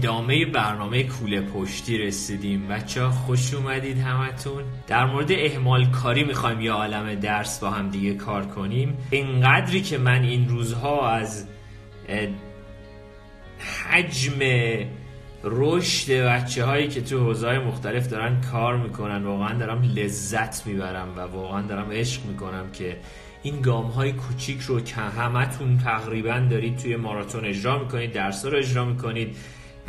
ادامه برنامه کوله پشتی رسیدیم. بچه ها خوش اومدید همتون. در مورد اهمال کاری می‌خوایم یه عالم درس با هم دیگه کار کنیم. اینقدری که من این روزها از حجم رشد بچه هایی که تو حوزه مختلف دارن کار می‌کنن واقعا دارم لذت می‌برم و واقعا دارم عشق می‌کنم که این گام های کوچیک رو که همتون تقریبا دارید توی ماراتون اجرا می‌کنید درس رو اجرا می‌کنید.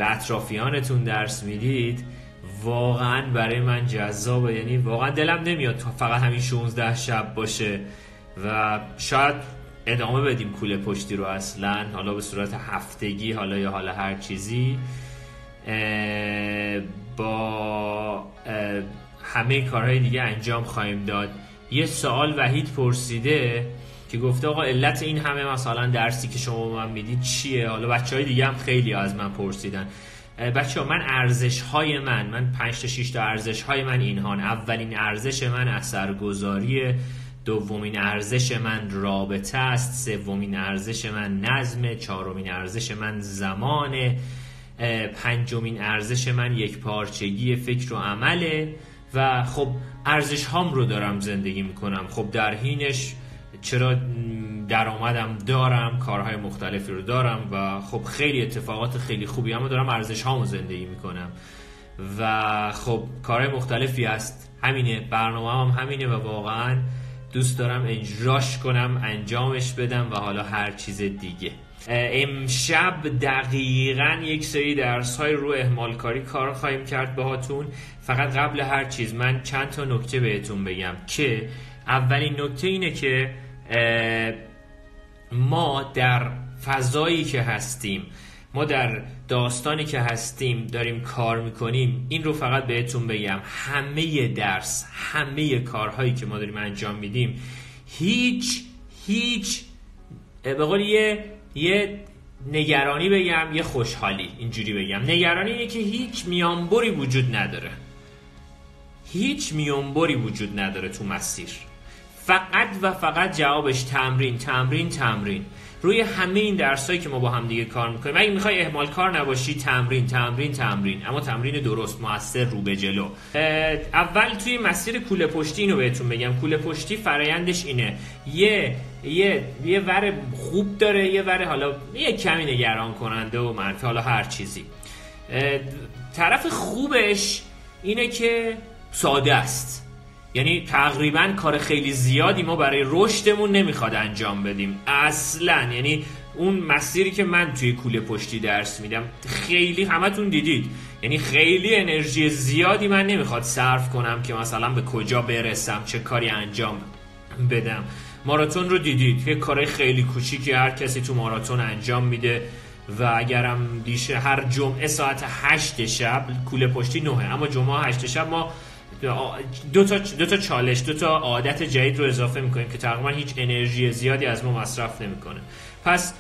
به اطرافیانتون درس می‌دید واقعا برای من جذابه. یعنی واقعا دلم نمیاد فقط همین 16 شب باشه و شاید ادامه بدیم کوله پشتی رو اصلا حالا به صورت هفتگی حالا یا حالا هر چیزی. با همه کارهای دیگه انجام خواهیم داد. یه سوال وحید پرسیده که گفته آقا علت این همه مثلا درسی که شما من می‌دید چیه؟ حالا بچه های دیگه هم خیلی از من پرسیدن. بچه ها من ارزش های من من 5 تا 6 تا ارزش های من اینهان. اولین ارزش من اثرگذاری دومین ارزش من رابطه است سومین ارزش من نظم چهارمین ارزش من زمان پنجمین ارزش من یک پارچگی فکر و عمله و خب ارزش هام رو دارم زندگی می‌کنم. خب در حینش چرا درآمدم دارم کارهای مختلفی رو دارم و خب خیلی اتفاقات خیلی خوبی اما دارم ارزش هامو زندگی می‌کنم. و خب کارهای مختلفی هست. همینه برنامه هم همینه و واقعا دوست دارم اجراش کنم انجامش بدم و حالا هر چیز دیگه. امشب دقیقا یک سری درس های رو احمال کاری کار خواهیم کرد باهاتون. فقط قبل هر چیز من چند تا نکته بهتون بگم که اولین نکته اینه که ما در فضایی که هستیم ما در داستانی که هستیم داریم کار می‌کنیم این رو فقط بهتون بگم همه درس همه کارهایی که ما داریم انجام میدیم هیچ هیچ به قول یه یه نگرانی بگم یه خوشحالی اینجوری بگم. نگرانی اینه که هیچ میانبری وجود نداره. هیچ میانبری وجود نداره تو مسیر. فقط و فقط جوابش تمرین تمرین تمرین. روی همه این درسایی که ما با هم دیگه کار می‌کنیم اگه می‌خوای اهمال کار نباشی تمرین تمرین تمرین. اما تمرین درست موثر رو به جلو. اول توی مسیر کوله پشتی اینو بهتون بگم. کوله پشتی فرایندش اینه. یه یه یه ور خوب داره یه ور حالا یه کمی نگران کننده و منفی حالا هر چیزی. طرف خوبش اینه که ساده است. یعنی تقریبا کار خیلی زیادی ما برای رشدمون نمی‌خواد انجام بدیم. اصلا. یعنی اون مسیری که من توی کوله پشتی درس میدم خیلی همتون دیدید. یعنی خیلی انرژی زیادی من نمی‌خواد صرف کنم که مثلا به کجا برسم چه کاری انجام بدم. ماراتون رو دیدید. یه کار خیلی کوچیکی هر کسی تو ماراتون انجام میده و اگرم دیشه هر جمعه ساعت هشت شب کوله پشتی نهه. اما جمعه هشت شب ما دو تا, دو تا چالش دو تا عادت جدید رو اضافه می‌کنیم که تقریبا هیچ انرژی زیادی از ما مصرف نمی‌کنه پس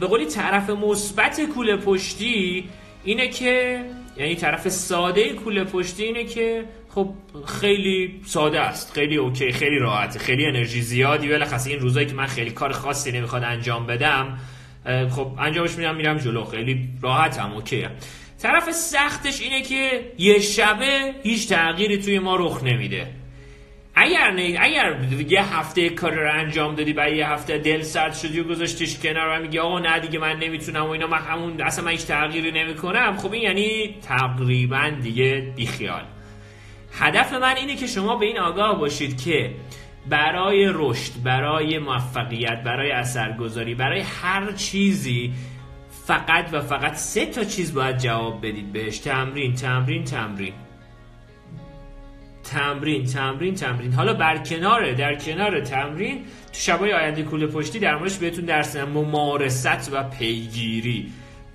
به قولی طرف مثبت کوله پشتی اینه که یعنی طرف ساده کوله پشتی اینه که خب خیلی ساده است خیلی اوکی خیلی راحته خیلی انرژی زیادی بالاخص این روزایی که من خیلی کار خاصی نمی‌خواد انجام بدم خب انجامش میدم میرم جلو خیلی راحتم اوکی. طرف سختش اینه که یه شبه هیچ تغییری توی ما رخ نمیده. اگر نه اگر یه هفته کار رو انجام دادی بعد یه هفته دل سرد شدی و گذاشتیش کنار و میگی آقا نه دیگه من نمی‌تونم و اینا من همون اصلا من هیچ تغییری نمی‌کنم. خب این یعنی تقریبا دیگه بیخیال. هدف من اینه که شما به این آگاه باشید که برای رشد برای موفقیت برای اثرگذاری برای هر چیزی فقط و فقط سه تا چیز باید جواب بدید بهش. تمرین تمرین تمرین. تمرین تمرین تمرین. حالا بر کنار در کنار تمرین تو شبای آینده کوله پشتی در موردش بهتون درس ممارست و پیگیری.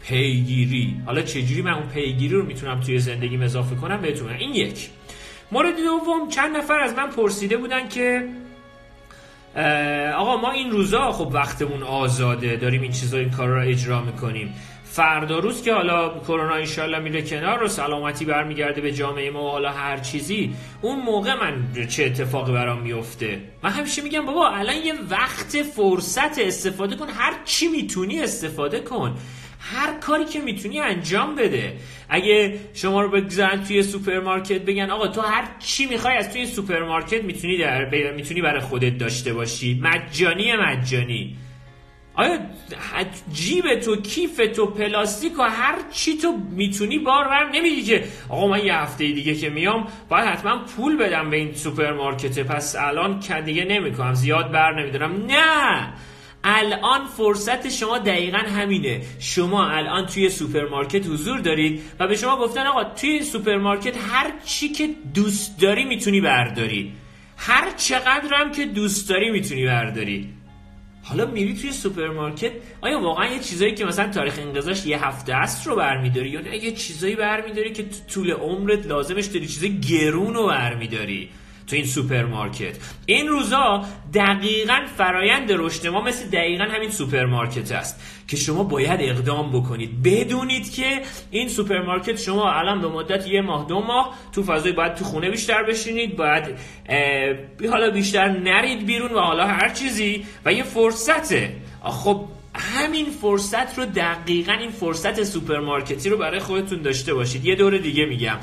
پیگیری. حالا چجوری من اون پیگیری رو می‌تونم توی زندگیم اضافه کنم؟ بهتون این یک. مورد دوم چند نفر از من پرسیده بودن که آقا ما این روزا خب وقتمون آزاده. داریم این چیزا این کار رو اجرا می‌کنیم. فردا روز که حالا کرونا انشالله میره کنار و سلامتی برمیگرده به جامعه ما و حالا هر چیزی اون موقع من چه اتفاقی برام میفته من همیشه میگم بابا الان یه وقت فرصت استفاده کن. هر چی می‌تونی استفاده کن. هر کاری که می‌تونی انجام بده. اگه شما رو بگذارن توی سوپرمارکت بگن آقا تو هر چی می‌خوای از توی سوپرمارکت می‌تونی در می‌تونی برای خودت داشته باشی. مجانی مجانی. آیا جیب تو کیف تو پلاستیک و هر چی تو می‌تونی بار برم. نمیگی که آقا من یه هفته دیگه که میام باید حتما پول بدم به این سوپرمارکت پس الان دیگه نمی‌کنم. زیاد بر نمیدارم. نه! الان فرصت شما دقیقا همینه. شما الان توی سوپرمارکت حضور دارید و به شما گفتن آقا توی سوپرمارکت هر چی که دوست داری می‌تونی برداری. هر چقدر هم که دوست داری می‌تونی برداری. حالا میری توی سوپرمارکت آیا واقعا یه چیزایی که مثلا تاریخ انقضاش یه هفته است رو برمیداری یا نه؟ یه چیزایی برمیداری که تو طول عمرت لازمش داری چیز گرون رو برمیداری. تو این سوپرمارکت. این روزا دقیقا فرایند رشد ما مثل دقیقا همین سوپرمارکت است که شما باید اقدام بکنید. بدونید که این سوپرمارکت شما الان به مدت یه ماه دو ماه تو فضای باید تو خونه بیشتر بشینید باید حالا بیشتر نرید بیرون و حالا هر چیزی و یه فرصته. خب همین فرصت رو دقیقا این فرصت سوپرمارکتی رو برای خودتون داشته باشید. یه دور دیگه میگم.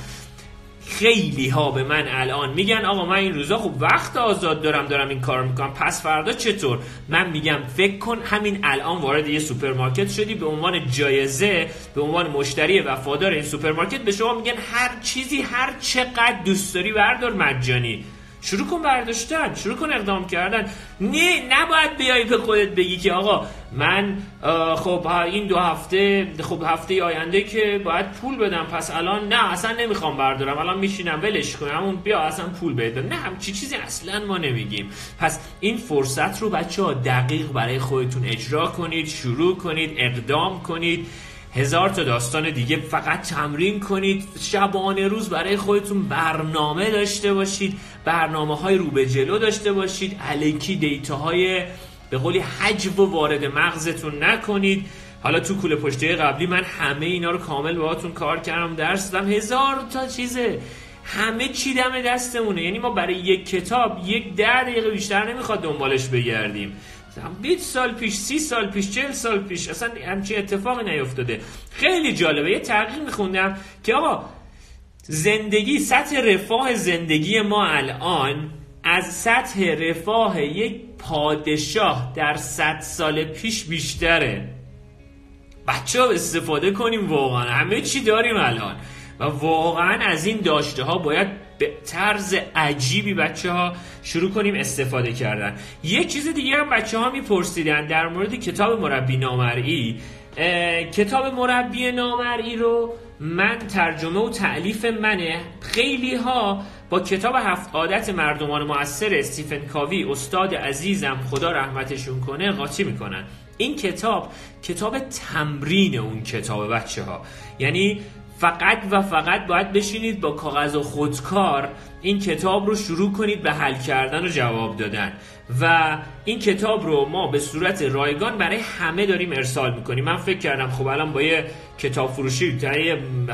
خیلی ها به من الان میگن آقا من این روزا خب وقت آزاد دارم دارم این کار می‌کنم. پس فردا چطور؟ من میگم فکر کن همین الان وارد یه سوپرمارکت شدی به عنوان جایزه به عنوان مشتری وفادار این سوپرمارکت به شما میگن هر چیزی هر چقدر دوست داری بردار مجانی. شروع کن برداشتن شروع کن اقدام کردن. نه نباید بیای به خودت بگی که آقا من خب این دو هفته خب هفته آینده که باید پول بدم پس الان نه اصلا نمی‌خوام بردارم. الان میشینم ولش کنم. اون بیا اصلا پول بده نه همچی چیزی اصلا ما نمیگیم. پس این فرصت رو بچه ها دقیق برای خودتون اجرا کنید شروع کنید اقدام کنید. هزار تا داستان دیگه فقط تمرین کنید شبانه روز برای خودتون برنامه داشته باشید برنامه های رو به جلو داشته باشید علکی دیتا های به قولی حجب و وارد مغزتون نکنید. حالا تو کوله پشتی قبلی من همه اینا رو کامل باهاتون کار کردم درس دادم. هزار تا چیزه. همه چی دم دستمونه. یعنی ما برای یک کتاب یک ده دقیقه بیشتر نمی‌خواد دنبالش بگردیم. 20 سال پیش 30 سال پیش 40 سال پیش اصلا همچین اتفاقی نیفتاده خیلی جالبه. یه تحقیق میخوندم که آقا زندگی سطح رفاه زندگی ما الان از سطح رفاه یک پادشاه در 100 سال پیش بیشتره. بچه ها استفاده کنیم واقعا. همه چی داریم الان. و واقعا از این داشته ها باید به طرز عجیبی بچه ها شروع کنیم استفاده کردن. یک چیز دیگه هم بچه ها میپرسیدن در مورد کتاب مربی نامرئی. کتاب مربی نامرئی رو من ترجمه و تعلیف منه. خیلی ها با کتاب هفت عادت مردمان موثر استیفن کاوی استاد عزیزم خدا رحمتشون کنه قاطی می‌کنن. این کتاب کتاب تمرین اون کتاب بچه ها یعنی فقط و فقط باید بشینید با کاغذ و خودکار این کتاب رو شروع کنید به حل کردن و جواب دادن. و این کتاب رو ما به صورت رایگان برای همه داریم ارسال می‌کنیم. من فکر کردم خب الان با یه کتاب فروشی تا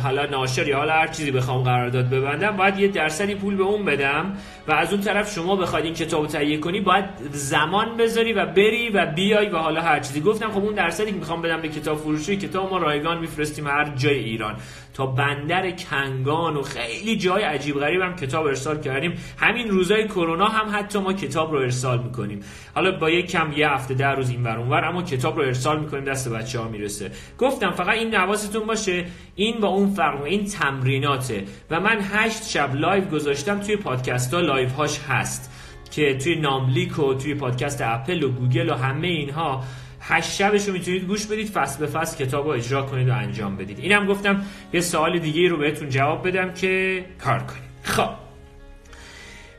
حالا ناشر یا حالا هر چیزی بخوام قرارداد ببندم باید یه درصدی پول به اون بدم و از اون طرف شما بخواید این کتاب رو تهیه کنی باید زمان بذاری و بری و بیای و حالا هر چیزی. گفتم خب اون درصدی که می‌خوام بدم به کتاب فروشی کتاب ما رایگان میفرستیم هر جای ایران. تا بندر کنگان و خیلی جای عجیب غریب هم کتاب ارسال کردیم. همین روزای کرونا هم حتی ما کتاب رو ارسال می‌کنیم. حالا با یک کم یه هفت ده روز این اونور اما کتاب رو ارسال می‌کنیم دست بچه ها می‌رسه. گفتم فقط این حواستون باشه این با اون فرق این تمریناته. و من هشت شب live گذاشتم توی پادکست ها live هاش هست. که توی ناملیک و توی پادکست اپل و گوگل و همه اینها هشت شبش رو می‌تونید گوش بدید فصل به فصل کتاب رو اجرا کنید و انجام بدید. اینم گفتم یه سوال دیگه رو بهتون جواب بدم که کار کنید. خب.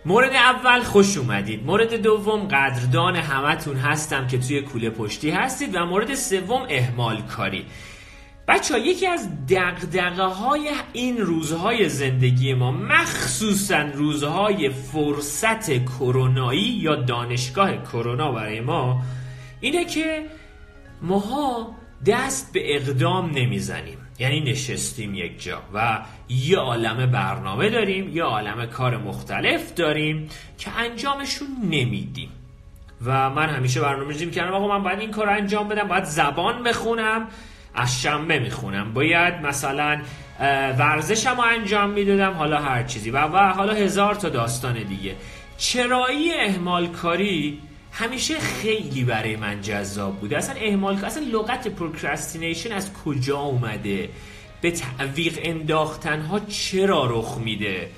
مورد اول خوش اومدید. مورد دوم قدردان همتون هستم که توی کوله پشتی هستید و مورد سوم اهمال کاری. بچه ها یکی از دقدقه های این روزهای زندگی ما مخصوصا روزهای فرصت کرونایی یا دانشگاه کرونا برای ما اینه که ماها دست به اقدام نمی‌زنیم. یعنی نشستیم یک جا و یه عالم برنامه داریم یه عالم کار مختلف داریم که انجامشون نمیدیم. و من همیشه برنامه ریزی می‌کردم آقا من باید این کار انجام بدم باید زبان بخونم. از شنبه می‌خونم. باید مثلا ورزشم رو انجام می‌دادم حالا هر چیزی. و, و حالا هزار تا داستان دیگه. چرایی اهمال کاری همیشه خیلی برای من جذاب بوده اصلا اهمال اصلا لغت پروکرستینیشن از کجا اومده؟ به تعویق انداختن ها چرا رخ میده؟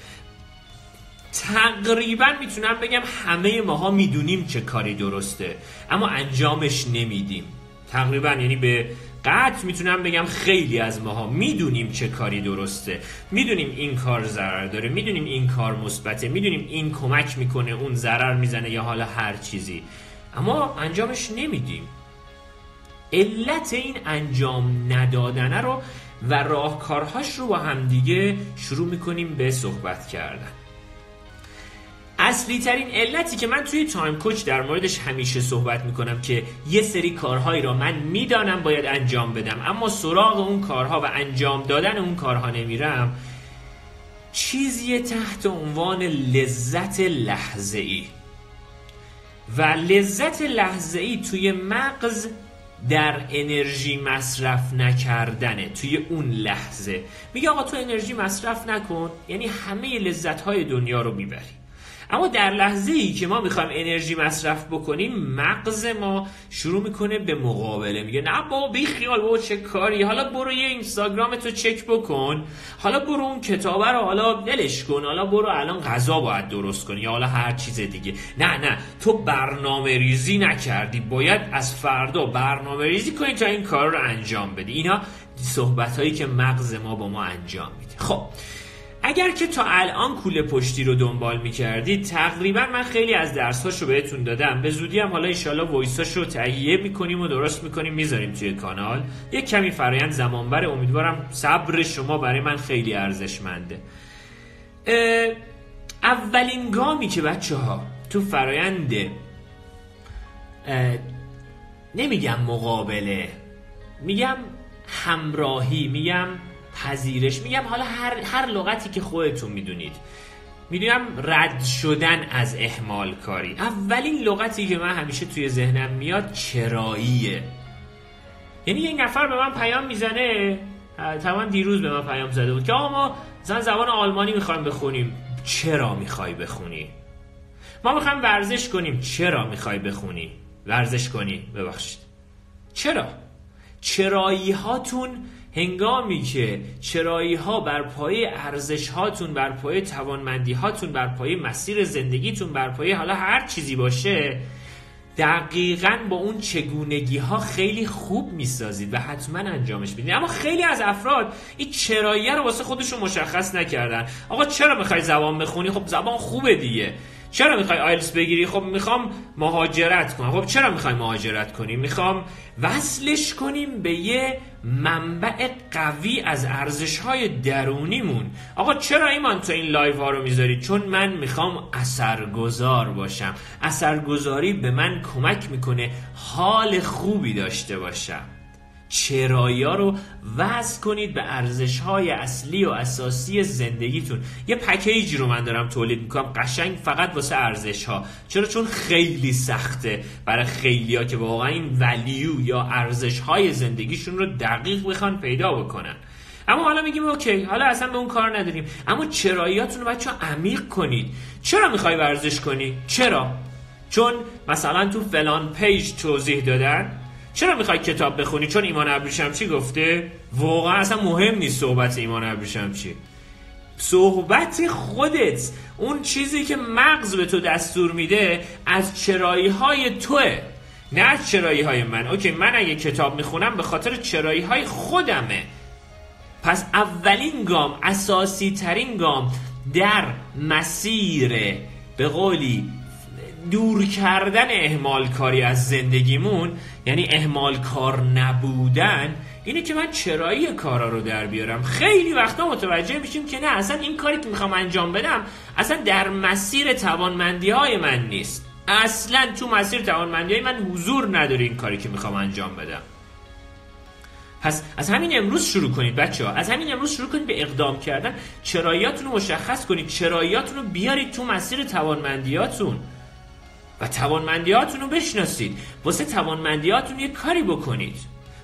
تقریبا می‌تونم بگم همه ماها می‌دونیم چه کاری درسته اما انجامش نمیدیم. تقریبا یعنی به قطع می‌تونم بگم خیلی از ماها می‌دونیم چه کاری درسته. می‌دونیم این کار ضرر داره می‌دونیم این کار مثبته می‌دونیم این کمک می‌کنه اون ضرر می‌زنه یا حالا هر چیزی. اما انجامش نمیدیم. علت این انجام ندادنه رو و راهکارهاش رو با همدیگه شروع می‌کنیم به صحبت کردن. اصلی ترین علتی که من توی تایم کوچ در موردش همیشه صحبت می‌کنم که یه سری کارهایی را من می‌دانم باید انجام بدم اما سراغ اون کارها و انجام دادن اون کارها نمیرم. چیزی تحت عنوان لذت لحظه ای و لذت لحظه ای توی مغز در انرژی مصرف نکردنه توی اون لحظه. میگه آقا تو انرژی مصرف نکن یعنی همه لذت های دنیا رو می‌بری. اما در لحظه ای که ما می‌خوایم انرژی مصرف بکنیم مغز ما شروع می‌کنه به مقابله. میگه نه بابا بی خیال بابا چه کاری؟ حالا برو یه اینستاگرام تو چک بکن. حالا برو اون کتابه رو حالا دلش کن. حالا برو الان غذا باید درست کنی یا حالا هر چیز دیگه. نه نه تو برنامه ریزی نکردی. باید از فردا برنامه ریزی کنی تا این کار رو انجام بدی. اینا صحبت هایی که مغز ما با ما انجام میده. خب اگر که تا الان کوله پشتی رو دنبال می‌کردید تقریبا من خیلی از درس رو بهتون دادم. به زودی هم حالا ایشالا وایساش رو تهیه می‌کنیم و درست می‌کنیم می‌ذاریم توی کانال. یک کمی فرایند زمانبر امیدوارم صبر شما برای من خیلی ارزشمنده. اولین گامی که بچه ها تو فرایند نمیگم مقابله میگم همراهی میگم پذیرش میگم. حالا هر, هر لغتی که خودتون می‌دونید. می‌دونم رد شدن از احمال کاری. اولین لغتی که من همیشه توی ذهنم میاد چراییه یعنی یک نفر به من پیام می‌زنه. تمام دیروز به من پیام زده بود که آقا ما زن زبان آلمانی می‌خوایم بخونیم. چرا می‌خوای بخونی؟ ما می‌خوایم ورزش کنیم. چرا می‌خوای بخونی؟ ورزش کنی. ببخشید. چرا؟ چرایی هاتون هنگامی که چرایی ها بر پایه ارزش هاتون بر پایه توانمندی هاتون بر پایه مسیر زندگیتون بر پایه حالا هر چیزی باشه دقیقا با اون چگونگی ها خیلی خوب می‌سازید و حتما انجامش بدید اما خیلی از افراد این چراییه رو واسه خودشون مشخص نکردن. آقا چرا می‌خوای زبان بخونی؟ خب زبان خوبه دیگه. چرا می‌خوای آیلتس بگیری؟ خب می‌خوام مهاجرت کنم. خب چرا می‌خوای مهاجرت کنی؟ می‌خوام وصلش کنیم به یه منبع قوی از ارزش های درونیمون. آقا چرا ایمان تو این live ها رو می‌ذاری؟ چون من می‌خوام اثرگذار باشم. اثرگذاری به من کمک می‌کنه حال خوبی داشته باشم. چرایی ها رو وضع کنید به ارزش های اصلی و اساسی زندگیتون. یه پکیجی رو من دارم تولید می‌کنم. قشنگ فقط واسه ارزش ها چرا؟ چون خیلی سخته برای خیلی ها که واقعا این ولیو یا ارزش های زندگیشون رو دقیق بخوان پیدا بکنن. اما حالا میگیم اوکی حالا اصلا به اون کار نداریم. اما چراییاتون رو بچه عمیق کنید. چرا می‌خوای ورزش کنی؟ چرا؟ چون مثلا تو فلان page توضیح دادن چرا می‌خوای کتاب بخونی؟ چون ایمان ابریشمچی گفته واقعا اصلا مهم نیست صحبت ایمان ابریشمچی. صحبت خودت اون چیزی که مغز به تو دستور میده از چرایی های توه نه از چرایی های من. okay من اگه کتاب می‌خونم به خاطر چرایی های خودمه. پس اولین گام اساسی ترین گام در مسیر به قولی دور کردن اهمال کاری از زندگیمون یعنی اهمال کار نبودن اینه که من چرایی کارا رو در بیارم. خیلی وقتا متوجه میشیم که نه اصلا این کاری که می‌خوام انجام بدم اصلا در مسیر توانمندی های من نیست. اصلا تو مسیر توانمندی های من حضور نداره این کاری که می‌خوام انجام بدم. پس از همین امروز شروع کنید بچه ها از همین امروز شروع کنید به اقدام کردن. چراییاتون رو مشخص کنید. چراییاتون رو بیارید تو مسیر توانمندیاتون. و توانمندیاتون رو بشناسید. واسه توانمندیاتون یه کاری بکنید.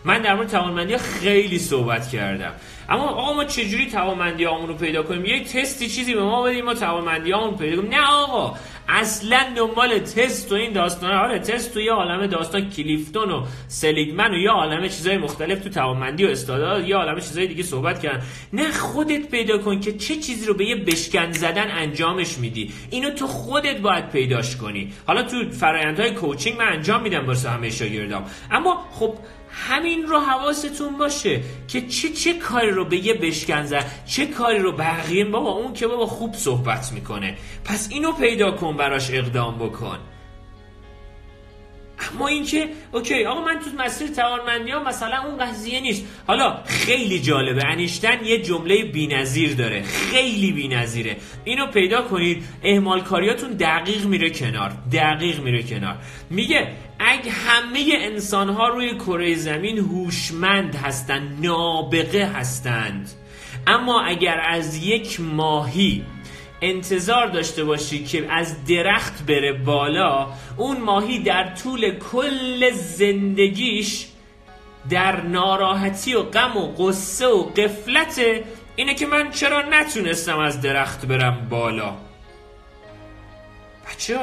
من در مورد توانمندی خیلی صحبت کردم. اما آقا ما چجوری توانمندی رو پیدا کنیم؟ یک تستی چیزی به ما بدیم ما توانمندی رو پیدا کنیم. نه آقا اصلا دنبال تست و این داستان آره تست و یه عالم داستان کلیفتون و سلیگمن و یه عالم چیزای مختلف تو توانمندی و استعداد یه عالم چیزای دیگه صحبت کردن. نه خودت پیدا کن که چه چیزی رو به یه بشکن زدن انجامش میدی. اینو تو خودت باید پیداش کنی. حالا تو فرایندهای کوچینگ من انجام میدم واسه همه شاگردام. اما خب همین رو حواستون باشه که چه چه کاری رو به یه بشکن زد چه کاری رو بقیه بابا اون که بابا خوب صحبت می‌کنه. پس اینو پیدا کن براش اقدام بکن. اما اینکه اوکی آقا من تو مسیر توانمندی ها مثلا اون قضیه نیست. حالا خیلی جالبه. انیشتن یه جمله بی‌نظیر داره. خیلی بی‌نظیره. اینو پیدا کنید. اهمال کاریاتون دقیق میره کنار. دقیق میره کنار. میگه اگه همه انسان ها روی کره زمین هوشمند هستند نابغه هستند. اما اگر از یک ماهی انتظار داشته باشی که از درخت بره بالا اون ماهی در طول کل زندگیش در ناراحتی و غم و قصه و قفلت اینه که من چرا نتونستم از درخت برم بالا؟ بچه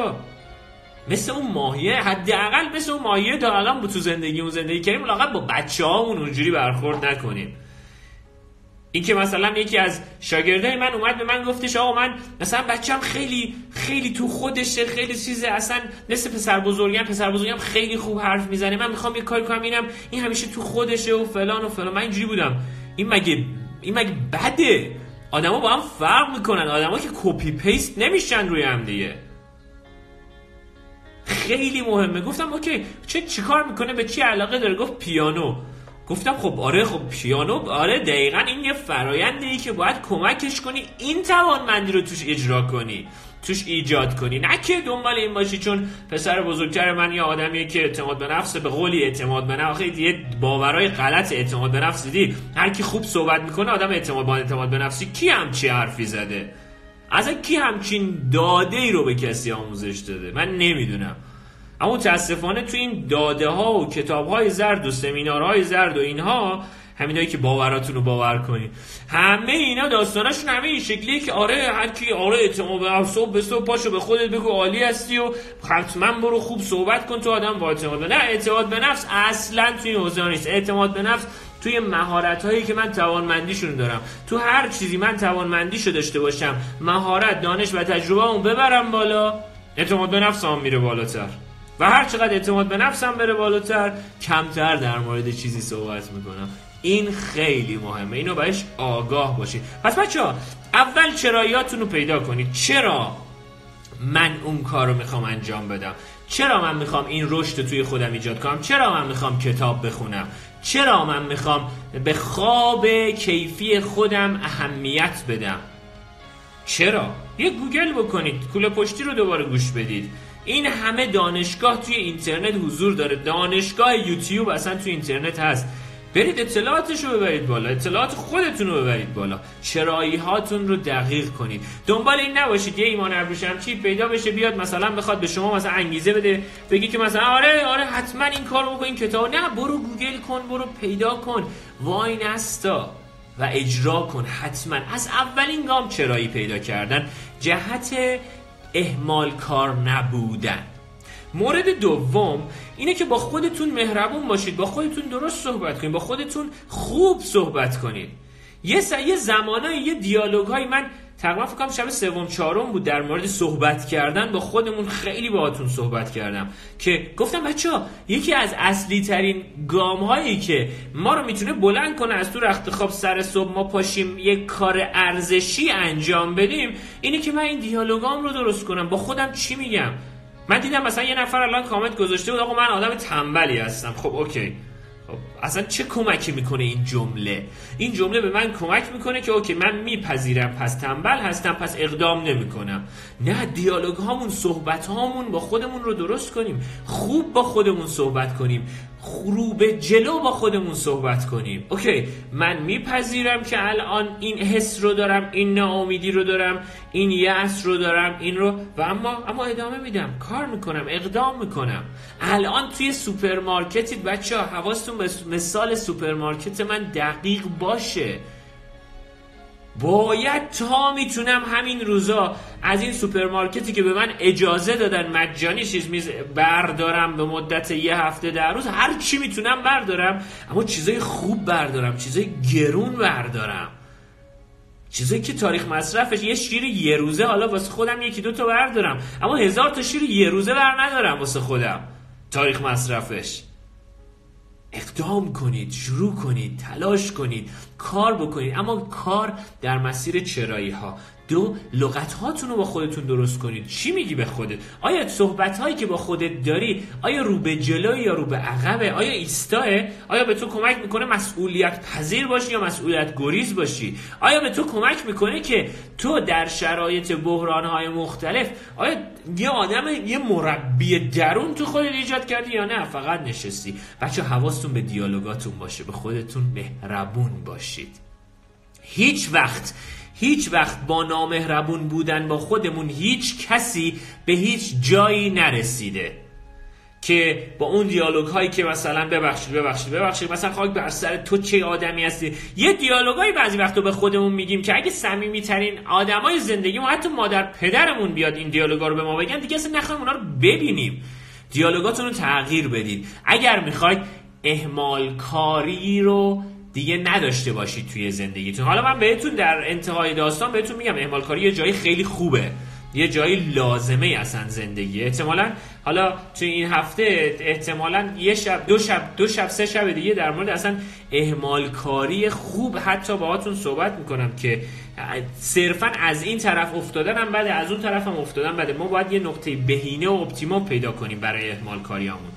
مثل اون ماهیه حداقل مثل اون ماهیه تا الان تو زندگیمون زندگی کردیم لاقل با بچه هامون اونجوری برخورد نکنیم. این که مثلا یکی از شاگردای من اومد به من گفتش آقا من مثلا بچم خیلی خیلی تو خودشه خیلی چیزه اصلا مثل پسر بزرگم پسر بزرگم خیلی خوب حرف می‌زنه من می‌خوام یه کاری کنم اینم این همیشه تو خودشه و فلان و فلان. من اینجوری بودم. این مگه این مگه بده؟ آدما با هم فرق می‌کنن. آدما که copy paste نمیشن روی هم دیگه. خیلی مهمه. گفتم okay چه چیکار می‌کنه؟ به چی علاقه داره؟ گفت پیانو. گفتم خب آره خب پیانو آره دقیقا این یه فراینده ای که باید کمکش کنی این توانمندی رو توش اجرا کنی توش ایجاد کنی. نه که دنبال این باشی چون پسر بزرگتر من یه آدمیه که اعتماد به نفس به قولی اعتماد به نفس. یه باورای غلط اعتماد به نفس دیدی؟ هر کی خوب صحبت می‌کنه آدم اعتماد با اعتماد به نفسی کی همچی حرفی زده؟ اصلا کی همچین داده ای رو به کسی آموزش داده؟ من نمی‌دونم. اما متاسفانه تو این داده ها و کتاب های زرد و سمینارهای زرد و اینها همینایی که باوراتون رو باور کنید همه اینا داستاناشون همه این شکلیه که آره هر کی آره اعتماد به صبح به صبح پاشو به خودت بگو عالی هستی و حتما برو خوب صحبت کن تو آدم با اعتماد نه اعتماد به نفس اصلا توی حوزه نیست. اعتماد به نفس توی مهارت هایی که من توانمندیشون دارم. تو هر چیزی من توانمندیشو داشته باشم مهارت دانش و تجربه اون ببرم بالا اعتماد به نفس هم میره بالاتر. و هر چقدر اعتماد به نفسم بره بالاتر کمتر در مورد چیزی صحبت می‌کنم. این خیلی مهمه. اینو بهش آگاه باشید. پس بچه ها اول چراییاتون رو پیدا کنید. چرا من اون کار رو می‌خوام انجام بدم؟ چرا من می‌خوام این رشد توی خودم ایجاد کنم؟ چرا من می‌خوام کتاب بخونم؟ چرا من می‌خوام به خواب کیفی خودم اهمیت بدم؟ چرا؟ یه گوگل بکنید کوله پشتی رو دوباره گوش بدید. این همه دانشگاه توی اینترنت حضور داره. دانشگاه یوتیوب اصلا توی اینترنت هست. برید اطلاعاتش رو ببرید بالا. اطلاعات خودتون رو ببرید بالا. چرایی هاتون رو دقیق کنید. دنبال این نباشید یه ایمان ابروشم چی پیدا بشه بیاد مثلا بخواد به شما مثلا انگیزه بده بگی که مثلا آره آره حتما این کارو بکن این کتاب نه برو گوگل کن برو پیدا کن. وای نستا. و اجرا کن حتما. از اولین گام چرایی پیدا کردن. جهت اهمال کار نبودن. مورد دوم اینه که با خودتون مهربون باشید با خودتون درست صحبت کنید با خودتون خوب صحبت کنید. یه س... یه زمانایی یه دیالوگ های من تقریبا فکر کنم شب سوم چهارم بود در مورد صحبت کردن. با خودمون خیلی باهاتون صحبت کردم که گفتم بچه ها یکی از اصلی ترین گام هایی که ما رو می‌تونه بلند کنه از تو رخت خواب سر صبح ما پاشیم یک کار ارزشی انجام بدیم اینه که من این دیالوگام رو درست کنم. با خودم چی میگم؟ من دیدم مثلا یه نفر الان کامنت گذاشته بود آقا من آدم تنبلی هستم. خب okay. خب اصلا چه کمکی می‌کنه این جمله؟ این جمله به من کمک می‌کنه که okay من میپذیرم پس تنبل هستم پس اقدام نمی‌کنم. نه دیالوگ هامون صحبت هامون با خودمون رو درست کنیم. خوب با خودمون صحبت کنیم. خروب جلو با خودمون صحبت کنیم. okay من میپذیرم که الان این حس رو دارم این ناامیدی رو دارم این یأس رو دارم این رو و اما اما ادامه میدم. کار می‌کنم اقدام می‌کنم. الان توی سوپرمارکتید بچه ها حواستون به مثال سوپرمارکت من دقیق باشه. باید تا می‌تونم همین روزا از این سوپرمارکتی که به من اجازه دادن مجانی چیز میز بردارم به مدت یه هفته در روز هر چی می‌تونم بردارم اما چیزای خوب بردارم چیزای گرون بردارم. چیزایی که تاریخ مصرفش یه شیر یه روزه حالا واسه خودم یکی دو تا بردارم اما هزار تا شیر یه روزه بر ندارم واسه خودم. تاریخ مصرفش. اقدام کنید شروع کنید تلاش کنید کار بکنید. اما کار در مسیر چرایی ها دو لغت هاتون رو با خودتون درست کنید. چی میگی به خودت؟ آیا صحبت هایی که با خودت داری آیا رو به جلو یا رو به عقبه؟ آیا ایستاه؟ آیا به تو کمک می‌کنه مسئولیت پذیر باشی یا مسئولیت گریز باشی؟ آیا به تو کمک می‌کنه که تو در شرایط بحران های مختلف آیا یه آدم یه مربی درون تو خودت ایجاد کردی یا نه؟ فقط نشستی. بچه حواستون به دیالوگاتون باشه. به خودتون مهربون باشید. هیچ وقت هیچ وقت با نامهربون بودن با خودمون هیچ کسی به هیچ جایی نرسیده که با اون دیالوگ هایی که مثلا ببخشید ببخشید ببخشید مثلا خاک بر سر تو چه آدمی هستی؟ یه دیالوگایی بعضی وقتا به خودمون میگیم که اگه صمیمی ترین آدمای زندگی ما حتی مادر پدرمون بیاد این دیالوگا رو به ما بگن دیگه اصلا نخوایم اونا رو ببینیم. دیالوگاتون رو تغییر بدید. اگر می‌خواید اهمال کاری رو دیگه نداشته باشید توی زندگیتون. حالا من بهتون در انتهای داستان بهتون میگم اهمال کاری یه جایی خیلی خوبه. یه جایی لازمه اصلا زندگی. احتمالا حالا توی این هفته احتمالا یه شب دو شب دو شب سه شب دیگه در مورد اصلا اهمال کاری خوب حتی باهاتون صحبت می‌کنم که صرفا از این طرف افتادن بعد از اون طرف هم افتادن بعد ما باید یه نقطه بهینه و اپتیموم همون کنیم برای اهمال کاریامون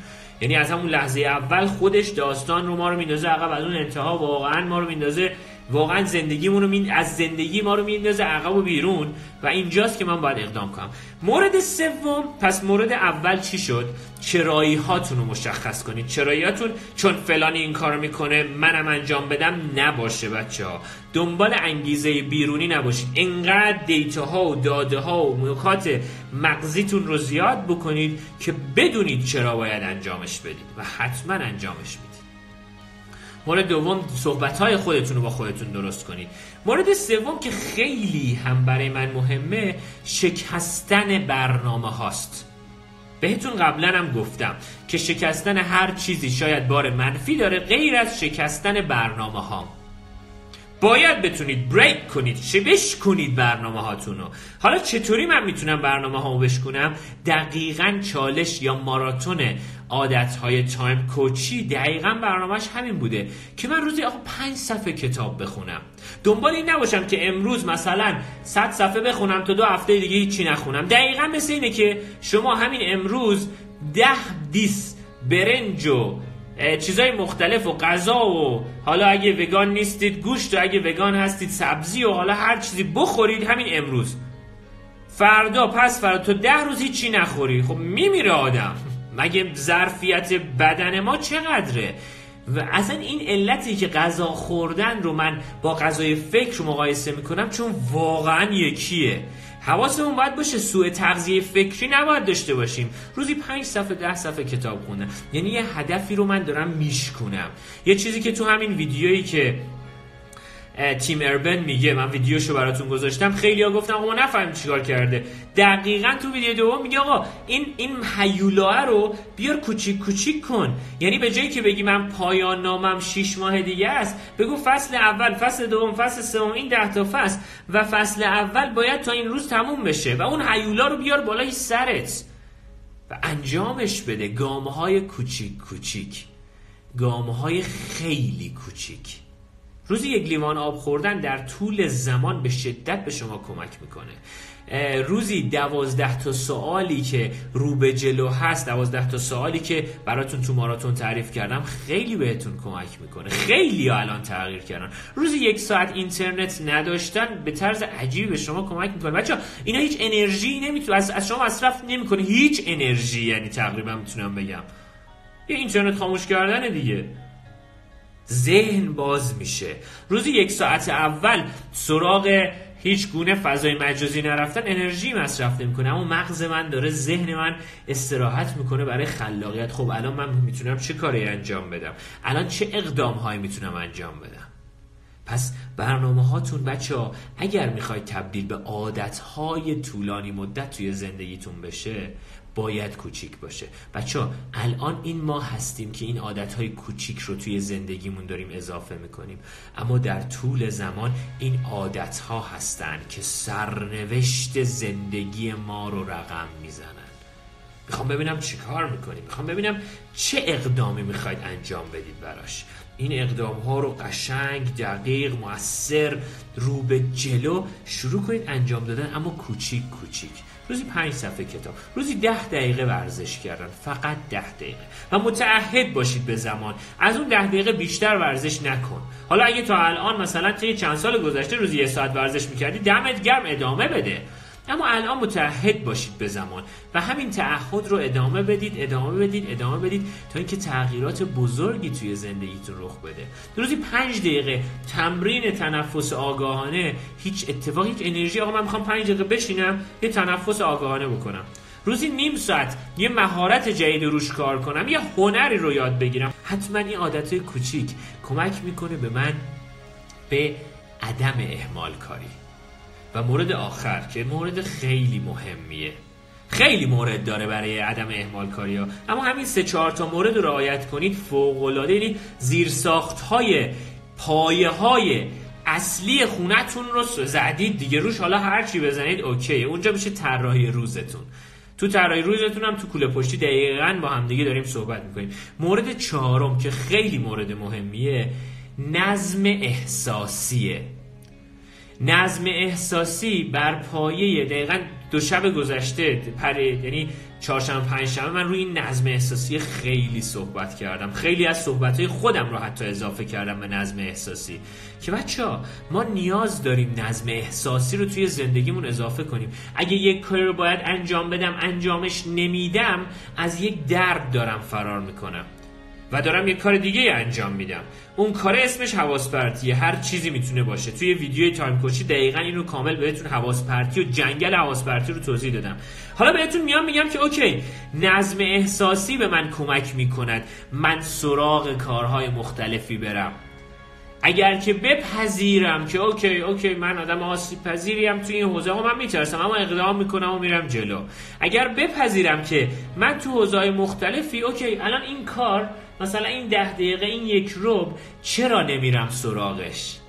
یعنی از همون لحظه اول خودش داستان رو ما رو میندازه عقب از اون انتها واقعا ما رو میندازه واقعا زندگیمون رو می... از زندگی ما رو میندازه عقب و بیرون و اینجاست که من باید اقدام کنم. مورد سوم پس مورد اول چی شد؟ چرایی هاتون رو مشخص کنید. چراییاتون چون فلانی این کار می‌کنه منم انجام بدم نباشه بچه ها دنبال انگیزه بیرونی نباشید. انقدر دیتا ها و داده ها و نکات مغزیتون رو زیاد بکنید که بدونید چرا باید انجامش بدید و حتما انجامش بدید. مورد دوم صحبت های خودتون رو با خودتون درست کنید. مورد سوم که خیلی هم برای من مهمه شکستن برنامه هاست. بهتون قبلا هم گفتم که شکستن هر چیزی شاید بار منفی داره غیر از شکستن برنامه ها باید بتونید بریک کنید شبش کنید برنامه هاتونو حالا چطوری من می‌تونم برنامه هامو بشکنم؟ دقیقا چالش یا ماراتون عادت های تایم کوچی دقیقا برنامهش همین بوده که من روزی آقا پنج صفحه کتاب بخونم. دنبال این نباشم که امروز مثلا 100 صفحه بخونم تا دو هفته دیگه هیچی نخونم. دقیقا مثل اینه که شما همین امروز ده دیس برنج و چیزای مختلف و غذا و حالا اگه وگان نیستید گوشت و اگه وگان هستید سبزی و حالا هر چیزی بخورید همین امروز. فردا پس فردا تو ده روز هیچی نخوری. خب میمیره آدم. مگه ظرفیت بدن ما چقدره؟ و اصلا این علتی که غذا خوردن رو من با غذای فکر مقایسه می‌کنم چون واقعا یکیه. حواسمون باید باشه سوء تغذیه فکری نباید داشته باشیم. روزی پنج صفحه ده صفحه کتاب خوندن یعنی یه هدفی رو من دارم میشکنم یه چیزی که تو همین ویدیویی که تیم اربن میگه من ویدیوشو براتون گذاشتم. خیلی ها گفتم آقا ما نفهمیم چیکار کرده. دقیقا تو ویدیو دوم میگه آقا این این هیولاه رو بیار کوچیک کوچیک کن. یعنی به جایی که بگی من پایان نامم 6 ماه دیگه است بگو فصل اول فصل دوم فصل سوم این 10 تا فصل و فصل اول باید تا این روز تموم بشه و اون هیولا رو بیار بالای سرت و انجامش بده. گام های کوچیک کوچیک. گام های خیلی کوچیک. روزی یک لیوان آب خوردن در طول زمان به شدت به شما کمک می‌کنه. روزی دوازده تا سوالی که رو به جلو هست دوازده تا سوالی که براتون تو ماراتون تعریف کردم خیلی بهتون کمک می‌کنه. خیلی الان تغییر کردن. روزی یک ساعت اینترنت نداشتن به طرز عجیبی به شما کمک می‌کنه. بچه اینا هیچ انرژی نمی‌تونه از, شما مصرف نمی‌کنه. هیچ انرژی یعنی تقریبا می‌تونم بگم. یه اینترنت خاموش کردن دیگه. ذهن باز میشه. روزی یک ساعت اول سراغ هیچ گونه فضای مجازی نرفتن انرژی مصرف نمی‌کنه. اما مغز من داره ذهن من استراحت می‌کنه برای خلاقیت. خب الان من می‌تونم چه کاری انجام بدم؟ الان چه اقدام هایی می‌تونم انجام بدم؟ پس برنامه هاتون بچه ها اگر می‌خواید تبدیل به عادت های طولانی مدت توی زندگیتون بشه باید کوچیک باشه. بچه ها الان این ما هستیم که این عادت های کوچیک رو توی زندگیمون داریم اضافه می‌کنیم. اما در طول زمان این عادت ها هستن که سرنوشت زندگی ما رو رقم می‌زنن. می‌خوام ببینم چی کار می‌کنیم. می‌خوام ببینم چه اقدامی می‌خواید انجام بدید براش. این اقدام ها رو قشنگ دقیق موثر رو به جلو شروع کنید انجام دادن اما کوچیک کوچیک. روزی پنج صفحه کتاب روزی ده دقیقه ورزش کردن فقط ده دقیقه. و متعهد باشید به زمان. از اون ده دقیقه بیشتر ورزش نکن. حالا اگه تا الان مثلا طی چند سال گذشته روزی یه ساعت ورزش می‌کردی دمت گرم ادامه بده. اما الان متحد باشید به زمان و همین تعهد رو ادامه بدید ادامه بدید ادامه بدید تا اینکه تغییرات بزرگی توی زندگیتون رخ بده. روزی پنج دقیقه تمرین تنفس آگاهانه هیچ اتفاقی هیچ انرژی. آقا من می‌خوام پنج دقیقه بشینم یه تنفس آگاهانه بکنم. روزی نیم ساعت یه مهارت جدید روش کار کنم یه هنری رو یاد بگیرم. حتما این عادت کوچیک کمک می‌کنه به من به عدم اهمال کاری و مورد آخر که مورد خیلی مهمیه. خیلی مورد داره برای عدم اهمال کاری ها. اما همین سه چهار تا مورد رو رعایت کنید فوق العاده یعنی زیرساخت های پایه های اصلی خونتون رو زدید. دیگه روش حالا هر چی بزنید اوکی. اونجا میشه طراحی روزتون. تو طراحی روزتون هم تو کوله پشتی دقیقا با هم دیگه داریم صحبت می‌کنیم. مورد چهارم که خیلی مورد مهمیه نظم احساسیه. نظم احساسی بر پایه دقیقا دو شب گذشته پره یعنی چهارشنبه پنجشنبه من روی این نظم احساسی خیلی صحبت کردم. خیلی از صحبت خودم رو حتی اضافه کردم به نظم احساسی. که بچه ها ما نیاز داریم نظم احساسی رو توی زندگیمون اضافه کنیم. اگه یک کاری رو باید انجام بدم انجامش نمیدم از یک درد دارم فرار می‌کنم. و دارم یه کار دیگه انجام میدم. اون کار اسمش حواس پرتیه هر چیزی می‌تونه باشه. توی ویدیوی time coach ی دقیقا اینو کامل بهتون حواس پرتی و جنگل حواس پرتی رو توضیح دادم. حالا بهتون میام میگم که okay نظم احساسی به من کمک می‌کند. من سراغ کارهای مختلفی برم. اگر که بپذیرم که okay okay من آدم آسیب پذیریم توی این حوزه ها من میترسم اما اقدام می‌کنم و میرم جلو. اگر بپذیرم که من تو حوزه مختلفی اوکی الان این کار مثلا این ده دقیقه این یک روب چرا نمیرم سراغش؟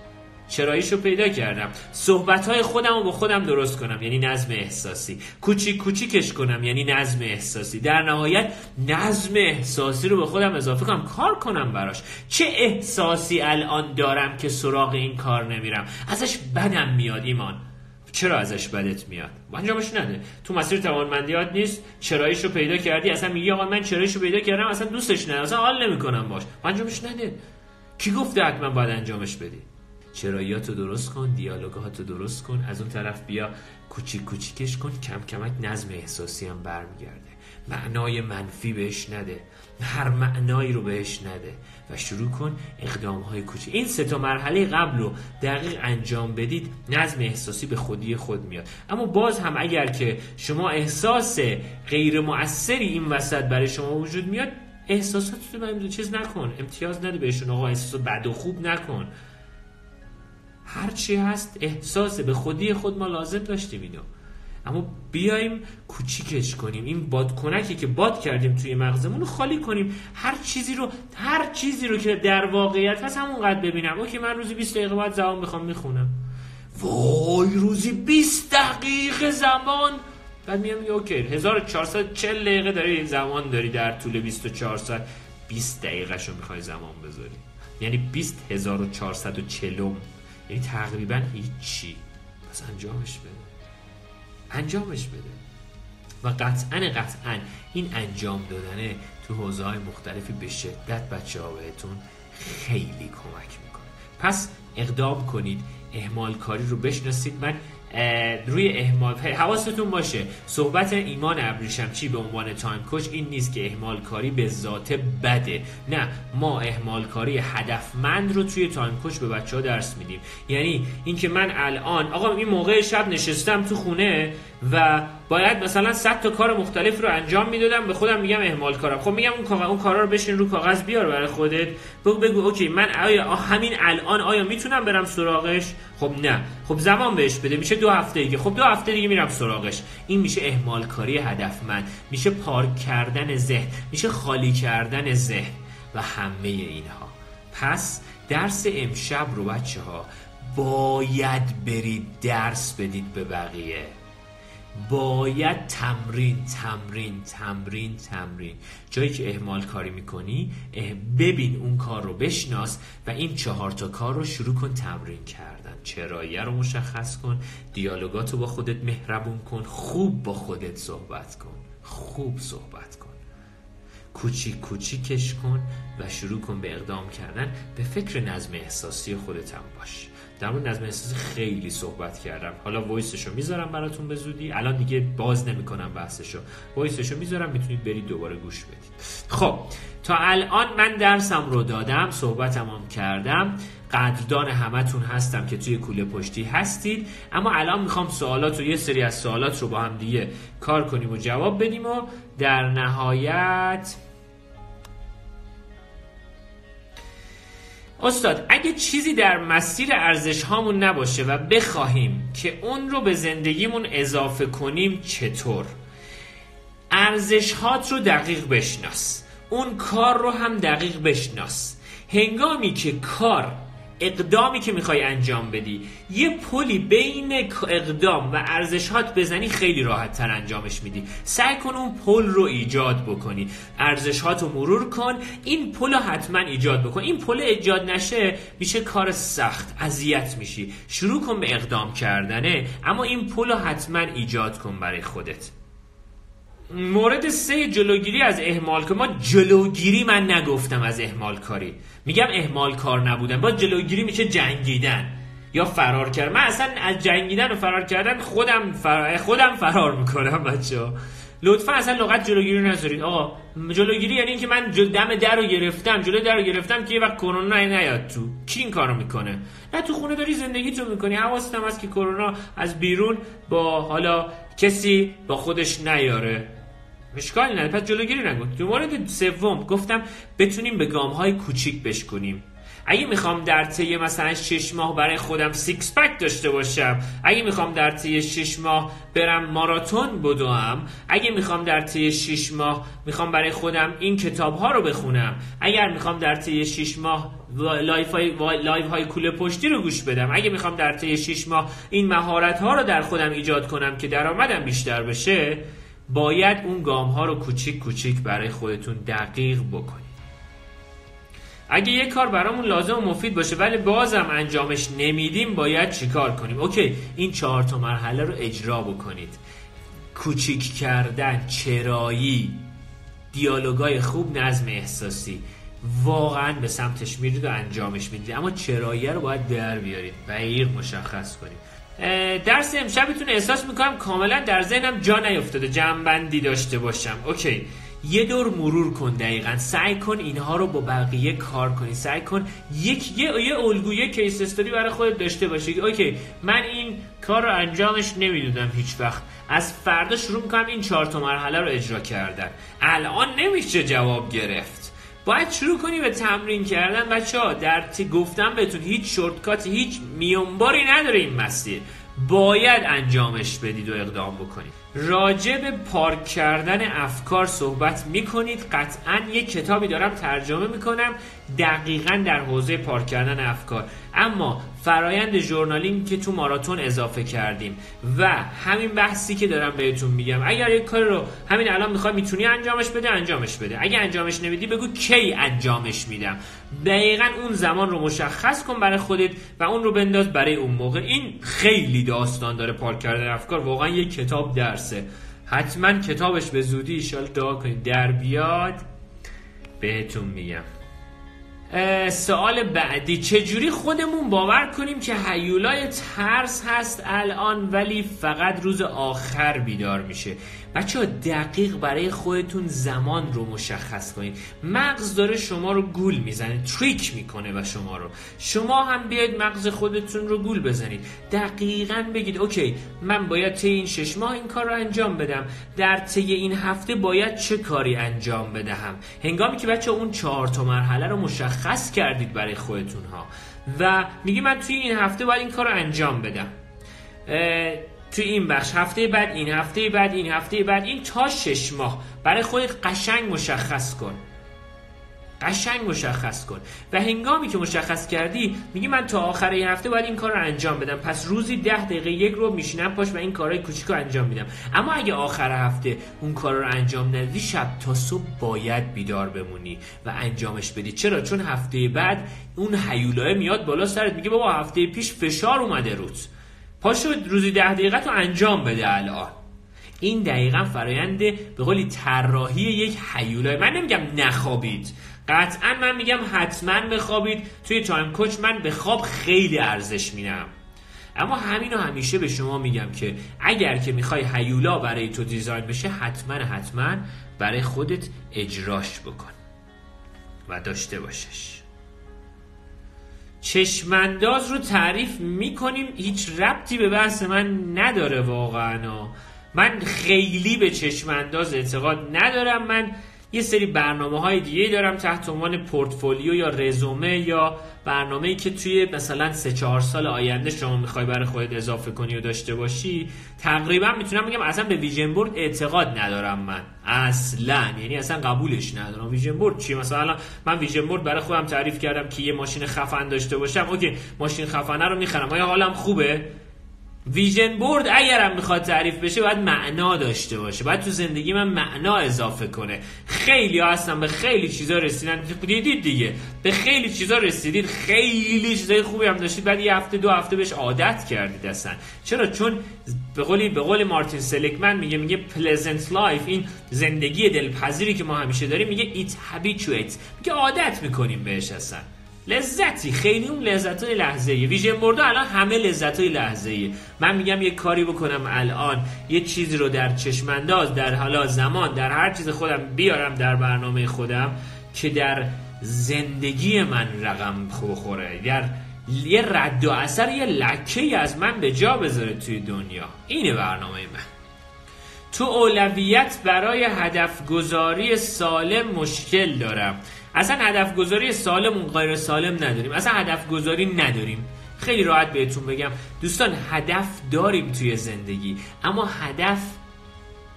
چراییش رو پیدا کردم. صحبت های خودم رو با خودم درست کنم یعنی نظم احساسی. کوچیک کوچیکش کنم یعنی نظم احساسی. در نهایت نظم احساسی رو به خودم اضافه کنم. کار کنم براش. چه احساسی الان دارم که سراغ این کار نمیرم؟ ازش بدم میاد ایمان. چرا ازش بدت میاد؟ انجامش نده. تو مسیر توانمندیات نیست. چراییش رو پیدا کردی. اصلا میگی آقا من چراییش رو پیدا کردم. اصلا دوستش نه اصلا حال نمی‌کنم باش. انجامش نده. کی گفته حتما باید انجامش بدی؟ چراییات رو درست کن. دیالوگات رو درست کن. از اون طرف بیا کوچیک کوچیکش کن. کم کمک نظم احساسی هم برمیگرده. معنای منفی بهش نده. هر معنایی رو بهش نده. و شروع کن اقدام های کوچیک. این سه تا مرحله قبل رو دقیق انجام بدید نظم احساسی به خودی خود میاد. اما باز هم اگر که شما احساس غیر مؤثری این وسط برای شما وجود میاد احساسات رو چیز نکن. امتیاز نده بهشون. آقا احساس بد و خوب نکن. هرچی هست احساس به خودی خود ما لازم داشتیم اینو. اما بیایم کوچیکش کنیم. این بادکنکی که باد کردیم توی مغزمون رو خالی کنیم. هر چیزی رو هر چیزی رو که در واقعیت هست همونقدر ببینم. اوکی من روزی 20 دقیقه بعد زمان می‌خوام می‌خونم. وای روزی 20 دقیقه زمان. بعد میام اوکی 1440 دقیقه داری زمان داری در طول 24 ساعت. 20 دقیقه شو می‌خوای زمان بذاری. یعنی 20440 یعنی تقریبا هیچی. پس انجامش بده. انجامش بده. و قطعا قطعا این انجام دادنه تو حوزه های مختلفی به شدت بچه ها بهتون خیلی کمک می‌کنه. پس اقدام کنید اهمال کاری رو بشناسید. من روی اهمال حواستون باشه. صحبت ایمان ابریشمچی به عنوان time coach این نیست که اهمال کاری به ذات بده. نه ما اهمال کاری هدفمند رو توی time coach به بچه ها درس میدیم. یعنی اینکه من الان آقا این موقع شب نشستم تو خونه و باید مثلا 100 تا کار مختلف رو انجام می‌دادم به خودم میگم اهمال کارم. خب میگم اون اون کارا رو بشین رو کاغذ بیار برای خودت. بگو بگو اوکی من آیا همین الان آیا می‌تونم برم سراغش؟ خب نه. خب زمان بهش بده. میشه دو هفته دیگه. خب دو هفته دیگه میرم سراغش. این میشه اهمال کاری هدفمند. میشه پارک کردن ذهن. میشه خالی کردن ذهن. و همه اینها. پس درس امشب رو بچه ها باید برید درس بدید به بقیه. باید تمرین تمرین تمرین تمرین. جایی که اهمال کاری می‌کنی ببین اون کار رو بشناس و این چهار تا کار رو شروع کن تمرین کردن. چراییه رو مشخص کن دیالوگات رو با خودت مهربون کن خوب با خودت صحبت کن. خوب صحبت کن. کوچیک کوچیکش کن و شروع کن به اقدام کردن. به فکر نظم احساسی خودت هم باش. در مورد نظم احساسی خیلی صحبت کردم. حالا وایسشو می‌ذارم براتون به الان دیگه باز نمی‌کنم بحثشو. وایسشو می‌ذارم می‌تونید برید دوباره گوش بدید. خب تا الان من درسم رو دادم صحبتم هم کردم. قدردان همتون هستم که توی کوله پشتی هستید. اما الان می‌خوام سوالات رو یه سری از سوالات رو با هم دیگه کار کنیم و جواب بدیم و در نهایت استاد اگه چیزی در مسیر ارزش هامون نباشه و بخواهیم که اون رو به زندگیمون اضافه کنیم چطور؟ ارزش هات رو دقیق بشناس. اون کار رو هم دقیق بشناس. هنگامی که کار اقدامی که می‌خوای انجام بدی. یه پلی بین اقدام و ارزشات بزنی خیلی راحت تر انجامش میدی. سعی کن اون پل رو ایجاد بکنی. ارزشات رو مرور کن. این پل رو حتما ایجاد بکن. این پل ایجاد نشه میشه کار سخت اذیت میشی. شروع کن به اقدام کردنه اما این پل رو حتما ایجاد کن برای خودت. مورد سه جلوگیری از اهمال که ما جلوگیری من نگفتم از اهمال کاری. میگم اهمال کار نبودن. با جلوگیری میشه جنگیدن یا فرار کردن. من اصلا از جنگیدن و فرار کردن خودم فرار, خودم فرار می‌کنم بچه لطفا اصلا لغت جلوگیری نذارید. آقا جلوگیری یعنی اینکه من دم در رو گرفتم جلو در رو گرفتم که یه وقت کرونا نیاد تو. کی این کارو می‌کنه؟ نه تو خونه داری زندگی تو می‌کنی. حواست هم هست که کرونا از بیرون با حالا کسی با خودش نیاره. اشکالی نداره. پس جلوگیری نکن. تو مورد سوم گفتم بتونیم به گام های کوچیک بشکنیم. اگه می‌خوام در طی مثلا 6 ماه برای خودم six pack داشته باشم اگه می‌خوام در طی 6 ماه برم ماراتون بدوم اگه می‌خوام در طی 6 ماه می‌خوام برای خودم این کتاب ها رو بخونم اگر می‌خوام در طی 6 ماه live های, live های کوله پشتی رو گوش بدم اگه می‌خوام در طی 6 ماه این مهارت ها رو در خودم ایجاد کنم که درآمدم بیشتر بشه باید اون گام ها رو کوچیک کوچیک برای خودتون دقیق بکنید. اگه یه کار برامون لازم و مفید باشه ولی بازم انجامش نمیدیم باید چیکار کنیم؟ اوکی این چهار تا مرحله رو اجرا بکنید. کوچیک کردن چرایی دیالوگای خوب نظم احساسی. واقعا به سمتش میرید و انجامش می‌دید. اما چرایی رو باید در بیارید دقیق مشخص کنید. درس امشبتون احساس می‌کنم کاملا در ذهنم جا نیفتاده. جمعبندی داشته باشم. اوکی. یه دور مرور کن دقیقا. سعی کن اینها رو با بقیه کار کنی. سعی کن یک یه, یه الگو یه case story برای خودت داشته باشی. okay من این کار رو انجامش نمی‌دونم هیچ وقت. از فردا شروع می‌کنم این چهار تا مرحله رو اجرا کردن. الان نمیشه جواب گرفت. باید شروع کنی به تمرین کردن. بچه ها در گفتم بهتون هیچ shortcut هیچ میونباری نداره این مسیر. باید انجامش بدید و اقدام بکنید. راجع به پارک کردن افکار صحبت می‌کنید. قطعا یک کتابی دارم ترجمه می‌کنم دقیقا در حوزه پارک کردن افکار. اما فرایند ژورنالینگ که تو ماراتون اضافه کردیم. و همین بحثی که دارم بهتون میگم اگر یک کار رو همین الان می‌خوای می‌تونی انجامش بده انجامش بده. اگه انجامش نمیدی بگو کی انجامش میدم. دقیقا اون زمان رو مشخص کن برای خودت و اون رو بنداز برای اون موقع. این خیلی داستان داره پارک کردن افکار. واقعا یک کتاب درسه. حتما کتابش به زودی ایشال دعا کنید. در بیاد بهتون میگم. سوال بعدی. چجوری خودمون باور کنیم که حیولای ترس هست الان ولی فقط روز آخر بیدار میشه؟ بچه ها دقیق برای خودتون زمان رو مشخص کنید. مغز داره شما رو گول می‌زنه تریک می‌کنه و شما رو. شما هم بیاید مغز خودتون رو گول بزنید. دقیقا بگید اوکی من باید طی این شش ماه این کار رو انجام بدم. در طی این هفته باید چه کاری انجام بدهم؟ هنگامی که بچه اون چهار تا مرحله رو مشخص کردید برای خودتون ها و میگی من توی این هفته باید این کار رو انجام بدم. توی این بخش. هفته بعد این هفته بعد این هفته بعد این. تا شش ماه. برای خودت قشنگ مشخص کن. قشنگ مشخص کن. و هنگامی که مشخص کردی میگی من تا آخر این هفته باید این کار رو انجام بدم. پس روزی ده دقیقه یک رو میشینم پاش و این کارهای کوچیک رو انجام میدم. اما اگه آخر هفته اون کار رو انجام ندی شب تا صبح باید بیدار بمونی و انجامش بدی. چرا؟ چون هفته بعد اون حیولای میاد بالا سرت. میگه بابا هفته پیش فشار اومده روز. پاشو روزی ده دقیقه تو انجام بده الان. این دقیقا فرایند به قولی طراحی یک حیولای من نمیگم نخوابید. قطعا من میگم حتما بخوابید. توی تایم کوچ من به خواب خیلی ارزش میدم. اما همین رو همیشه به شما میگم که اگر که می‌خوای حیولا برای تو دیزاین بشه حتما حتما برای خودت اجراش بکن و داشته باشش. چشمانداز رو تعریف می‌کنیم. هیچ ربطی به بحث من نداره واقعا. من خیلی به چشمانداز اعتقاد ندارم. من یه سری برنامه های دیگه دارم تحت عنوان پورتفولیو یا رزومه یا برنامه ای که توی مثلا سه چهار سال آینده شما می‌خوای برای خودت اضافه کنی و داشته باشی تقریبا می‌تونم بگم اصلا به vision board اعتقاد ندارم من. اصلا. یعنی اصلا قبولش ندارم. vision board چی مثلا من vision board برای خودم تعریف کردم که یه ماشین خفن داشته باشم. okay ماشین خفنه رو می‌خرم. آیا حالم خوبه؟ vision board اگرم می‌خواد تعریف بشه باید معنا داشته باشه. باید تو زندگی من معنا اضافه کنه. خیلی ها هستن به خیلی چیزا رسیدن. دیدید دیگه به خیلی چیزا رسیدید. خیلی چیزای خوبی هم داشتید. بعد یه هفته دو هفته بهش عادت کردید اصلا. چرا؟ چون به قولی به قول مارتین سلیگمن میگه میگه pleasant life این زندگی دلپذیری که ما همیشه داریم میگه it habituate میگه عادت می‌کنیم بهش اصلا. لذتی. خیلی اون لذت های لحظه ای vision board الان همه لذت های لحظه ای من میگم یه کاری بکنم الان یه چیزی رو در چشمانداز در حالا زمان در هر چیز خودم بیارم در برنامه خودم که در زندگی من رقم بخوره. در یه رد و اثر یه لکه از من به جا بذاره توی دنیا. اینه برنامه من. تو اولویت برای هدف گذاری سالم مشکل دارم. اصلا هدف گذاری سالم و غیر سالم نداریم اصلا هدف گذاری نداریم. خیلی راحت بهتون بگم دوستان هدف داریم توی زندگی اما هدف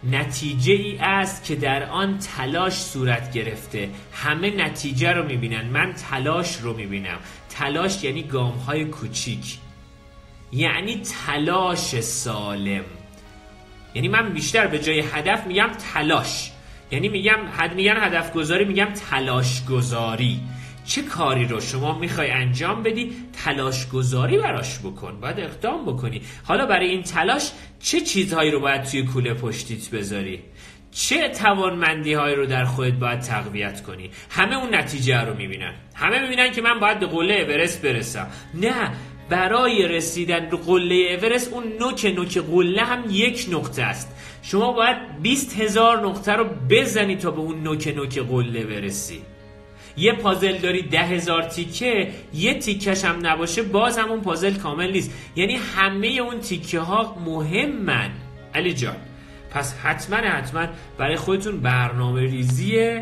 نتیجه ای است که در آن تلاش صورت گرفته. همه نتیجه رو می‌بینن من تلاش رو می‌بینم. تلاش یعنی گام های کوچیک. یعنی تلاش سالم. یعنی من بیشتر به جای هدف میگم تلاش. یعنی میگم حد میگن هدف گذاری میگم تلاش گذاری چه کاری رو شما می‌خوای انجام بدی؟ تلاش گذاری براش بکن. باید اقدام بکنی. حالا برای این تلاش چه چیزهایی رو باید توی کوله پشتیت بذاری؟ چه توانمندی هایی رو در خودت باید تقویت کنی؟ همه اون نتیجه رو می‌بینن. همه می‌بینن که من باید به قله اورست برسم. نه برای رسیدن به قله اورست اون نوک نوک قله هم یک نقطه است. شما باید 20 هزار نقطه رو بزنی تا به اون نوک نوک قله برسی. یه پازل داری ده هزار تیکه یه تیکش هم نباشه باز همون پازل کامل نیست. یعنی همه اون تیکه ها مهمن. علی جان پس حتما حتما برای خودتون برنامه ریزی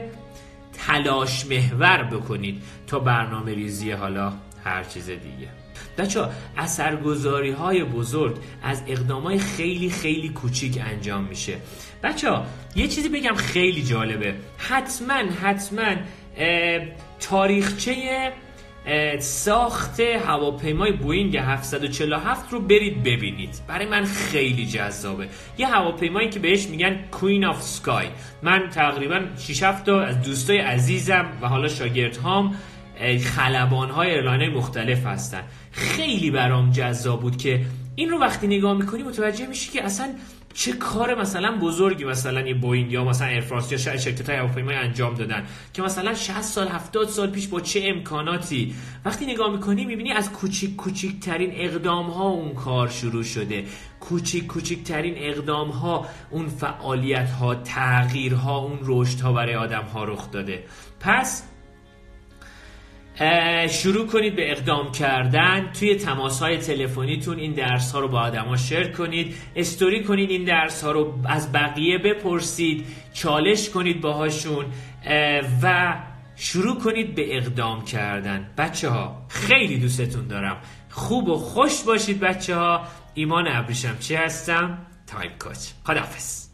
تلاش محور بکنید تا برنامه ریزی حالا هر چیز دیگه. بچه اثرگذاری های بزرگ از اقدام های خیلی خیلی کوچیک انجام میشه. بچه یه چیزی بگم خیلی جالبه. حتما حتما تاریخچه ساخت هواپیمای بوینگ 747 رو برید ببینید. برای من خیلی جذابه. یه هواپیمایی که بهش میگن Queen of Sky من تقریبا 6 تا از دوستای عزیزم و حالا شاگرد هام خلبان های airline مختلف هستن. خیلی برام جذاب بود که این رو وقتی نگاه می‌کنی متوجه میشی که اصلا چه کار مثلا بزرگی مثلا یه بوینگ یا مثلا ایرفرانس یا شرکت های هواپیمایی انجام دادن که مثلا 60 سال 70 سال پیش با چه امکاناتی؟ وقتی نگاه می‌کنی می‌بینی از کوچیک کوچیکترین اقدام ها اون کار شروع شده. کوچیک کوچیکترین اقدام ها اون فعالیت ها تغییر ها اون رشد ها برای آدم ها رخ داده. پس شروع کنید به اقدام کردن. توی تماس های تلفنیتون این درس ها رو با آدما شیر کنید. استوری کنید این درس ها رو از بقیه بپرسید. چالش کنید باهاشون و شروع کنید به اقدام کردن. بچه ها خیلی دوستتون دارم. خوب و خوش باشید بچه ها ایمان ابریشم چی هستم؟ تایم کوچ. خداحافظ.